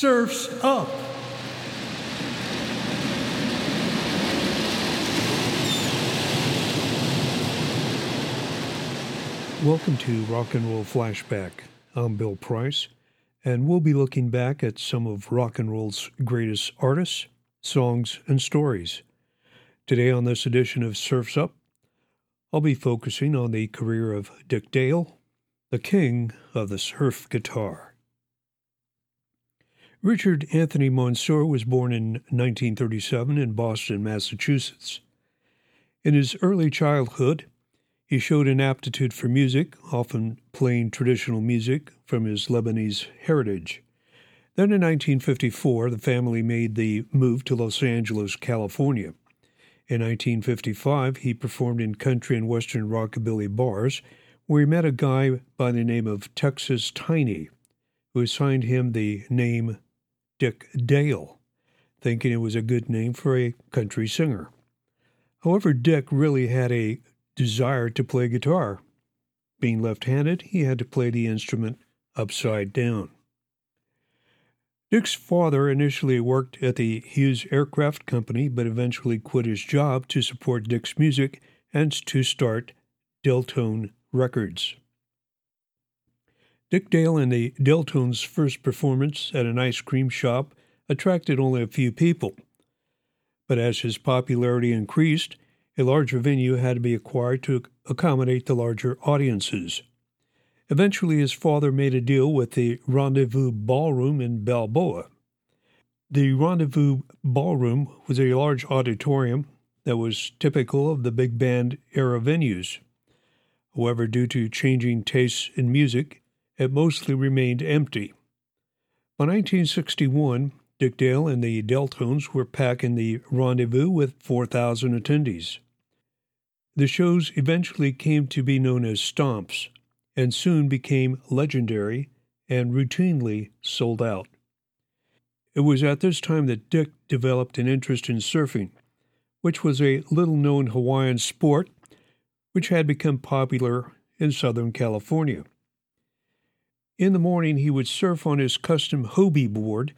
Surfs Up. Welcome to Rock and Roll Flashback. I'm Bill Price, and we'll be looking back at some of rock and roll's greatest artists, songs, and stories. Today, on this edition of Surfs Up, I'll be focusing on the career of Dick Dale, the king of the surf guitar. Richard Anthony Monsour was born in 1937 in Boston, Massachusetts. In his early childhood, he showed an aptitude for music, often playing traditional music from his Lebanese heritage. Then in 1954, the family made the move to Los Angeles, California. In 1955, he performed in country and western rockabilly bars, where he met a guy by the name of Texas Tiny, who assigned him the name Dick Dale, thinking it was a good name for a country singer. However, Dick really had a desire to play guitar. Being left handed, he had to play the instrument upside down. Dick's father initially worked at the Hughes Aircraft Company, but eventually quit his job to support Dick's music and to start Deltone Records. Dick Dale and the Deltones' first performance at an ice cream shop attracted only a few people. But as his popularity increased, a larger venue had to be acquired to accommodate the larger audiences. Eventually, his father made a deal with the Rendezvous Ballroom in Balboa. The Rendezvous Ballroom was a large auditorium that was typical of the big band era venues. However, due to changing tastes in music, it mostly remained empty. By 1961, Dick Dale and the Deltones were packing the rendezvous with 4,000 attendees. The shows eventually came to be known as stomps and soon became legendary and routinely sold out. It was at this time that Dick developed an interest in surfing, which was a little known Hawaiian sport which had become popular in Southern California. In the morning, he would surf on his custom Hobie board,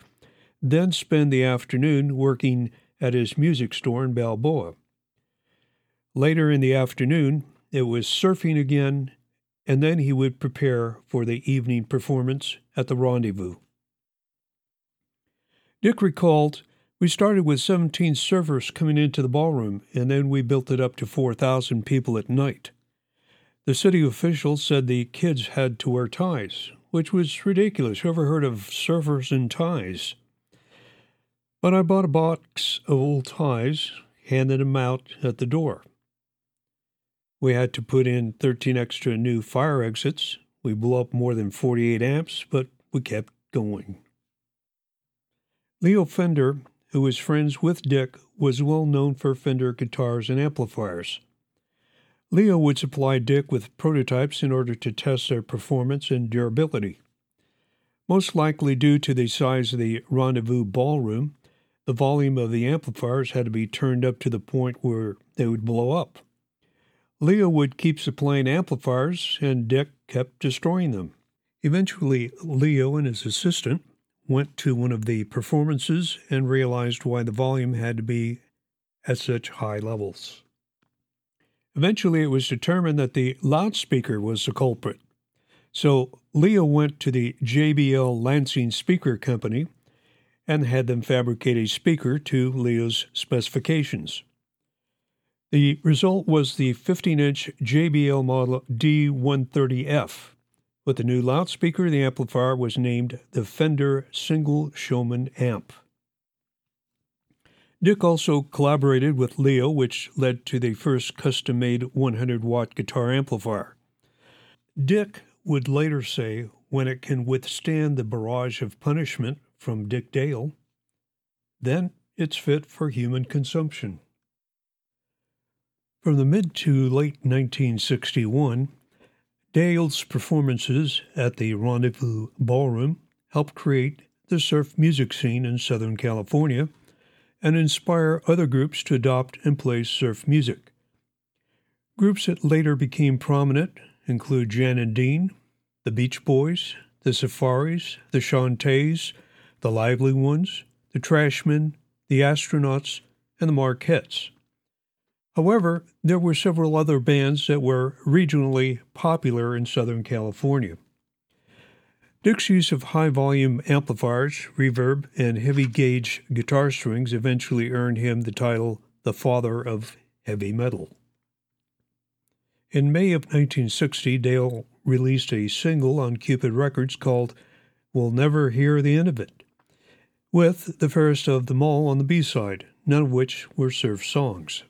then spend the afternoon working at his music store in Balboa. Later in the afternoon, it was surfing again, and then he would prepare for the evening performance at the rendezvous. Dick recalled, We started with 17 surfers coming into the ballroom, and then we built it up to 4,000 people at night. The city officials said the kids had to wear ties, which was ridiculous. Who ever heard of surfers in ties? But I bought a box of old ties, handed them out at the door. We had to put in 13 extra new fire exits. We blew up more than 48 amps, but we kept going. Leo Fender, who was friends with Dick, was well known for Fender guitars and amplifiers. Leo would supply Dick with prototypes in order to test their performance and durability. Most likely due to the size of the rendezvous ballroom, the volume of the amplifiers had to be turned up to the point where they would blow up. Leo would keep supplying amplifiers, and Dick kept destroying them. Eventually, Leo and his assistant went to one of the performances and realized why the volume had to be at such high levels. Eventually, it was determined that the loudspeaker was the culprit. So Leo went to the JBL Lansing Speaker Company and had them fabricate a speaker to Leo's specifications. The result was the 15 inch JBL model D130F. With the new loudspeaker, the amplifier was named the Fender Single Showman Amp. Dick also collaborated with Leo, which led to the first custom made 100 watt guitar amplifier. Dick would later say, when it can withstand the barrage of punishment from Dick Dale, then it's fit for human consumption. From the mid to late 1961, Dale's performances at the Rendezvous Ballroom helped create the surf music scene in Southern California and inspire other groups to adopt and play surf music. Groups that later became prominent include Jan and Dean, the Beach Boys, the Safaris, the Chantays, the Lively Ones, the Trashmen, the Astronauts, and the Marketts. However, there were several other bands that were regionally popular in Southern California. Dick's use of high volume amplifiers, reverb, and heavy gauge guitar strings eventually earned him the title the father of heavy metal. In May of 1960, Dale released a single on Cupid Records called We'll Never Hear the End of It, with the first of them all on the B side, none of which were surf songs.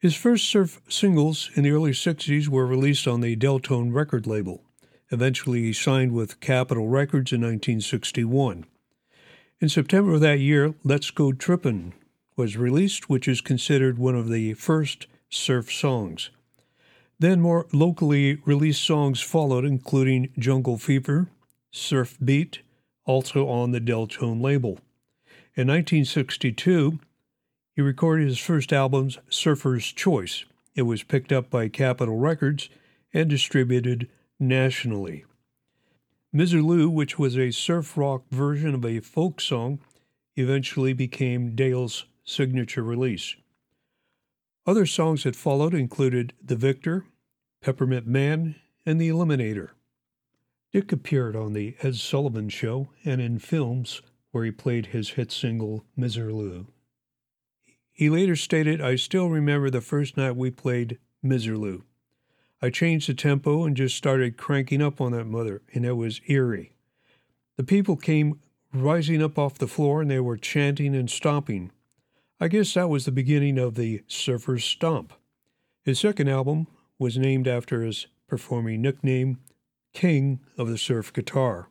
His first surf singles in the early 60s were released on the Deltone record label. Eventually, he signed with Capitol Records in 1961. In September of that year, Let's Go Trippin' was released, which is considered one of the first surf songs. Then more locally released songs followed, including Jungle Fever, Surf Beat, also on the Deltone label. In 1962, he recorded his first album, Surfer's Choice. It was picked up by Capitol Records and distributed nationally. Misirlou, which was a surf rock version of a folk song, eventually became Dale's signature release. Other songs that followed included The Victor, Peppermint Man, and The Eliminator. Dick appeared on The Ed Sullivan Show and in films where he played his hit single Misirlou. He later stated, I still remember the first night we played Misirlou. I changed the tempo and just started cranking up on that mother, and it was eerie. The people came rising up off the floor and they were chanting and stomping. I guess that was the beginning of the Surfer's Stomp. His second album was named after his performing nickname, King of the Surf Guitar.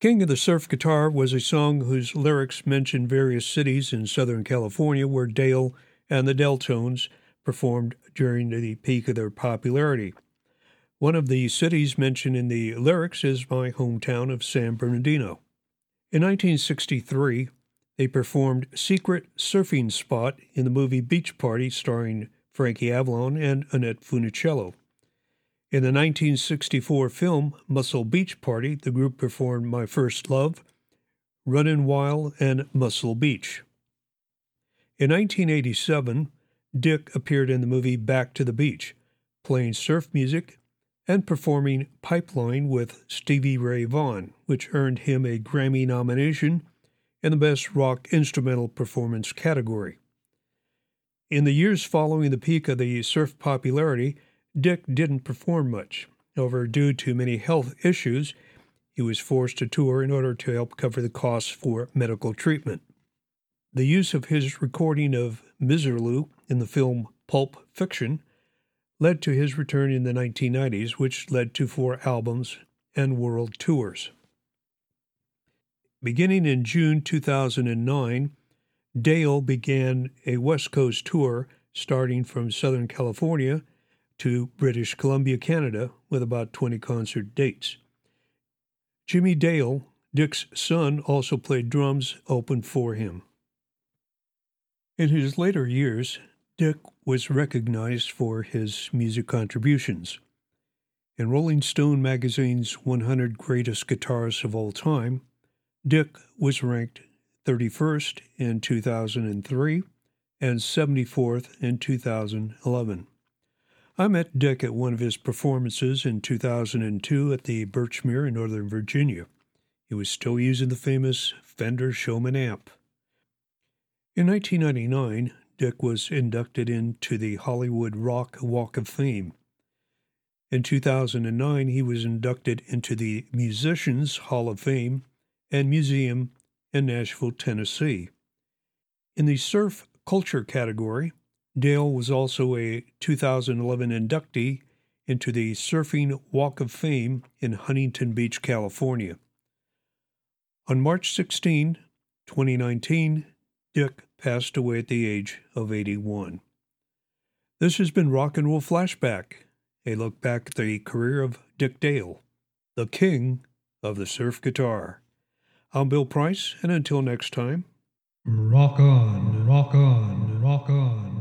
King of the Surf Guitar was a song whose lyrics mention various cities in Southern California where Dale and the Deltones performed during the peak of their popularity. One of the cities mentioned in the lyrics is my hometown of San Bernardino. In 1963, they performed Secret Surfing Spot in the movie Beach Party starring Frankie Avalon and Annette Funicello. In the 1964 film Muscle Beach Party, the group performed My First Love, Runnin' Wild, and Muscle Beach. In 1987, Dick appeared in the movie Back to the Beach, playing surf music and performing Pipeline with Stevie Ray Vaughan, which earned him a Grammy nomination in the Best Rock Instrumental Performance category. In the years following the peak of the surf popularity, Dick didn't perform much. However, due to many health issues, he was forced to tour in order to help cover the costs for medical treatment. The use of his recording of Misirlou in the film Pulp Fiction led to his return in the 1990s, which led to four albums and world tours. Beginning in June 2009, Dale began a West Coast tour starting from Southern California to British Columbia, Canada, with about 20 concert dates. Jimmy Dale, Dick's son, also played drums, opened for him. In his later years, Dick was recognized for his music contributions. In Rolling Stone magazine's 100 Greatest Guitarists of All Time, Dick was ranked 31st in 2003 and 74th in 2011. I met Dick at one of his performances in 2002 at the Birchmere in Northern Virginia. He was still using the famous Fender Showman amp. In 1999, Dick was inducted into the Hollywood Rock Walk of Fame. In 2009, he was inducted into the Musicians Hall of Fame and Museum in Nashville, Tennessee. In the surf culture category, Dale was also a 2011 inductee into the Surfing Walk of Fame in Huntington Beach, California. On March 16, 2019, Dick passed away at the age of 81. This has been Rock and Roll Flashback, a look back at the career of Dick Dale, the king of the surf guitar. I'm Bill Price, and until next time, rock on, rock on.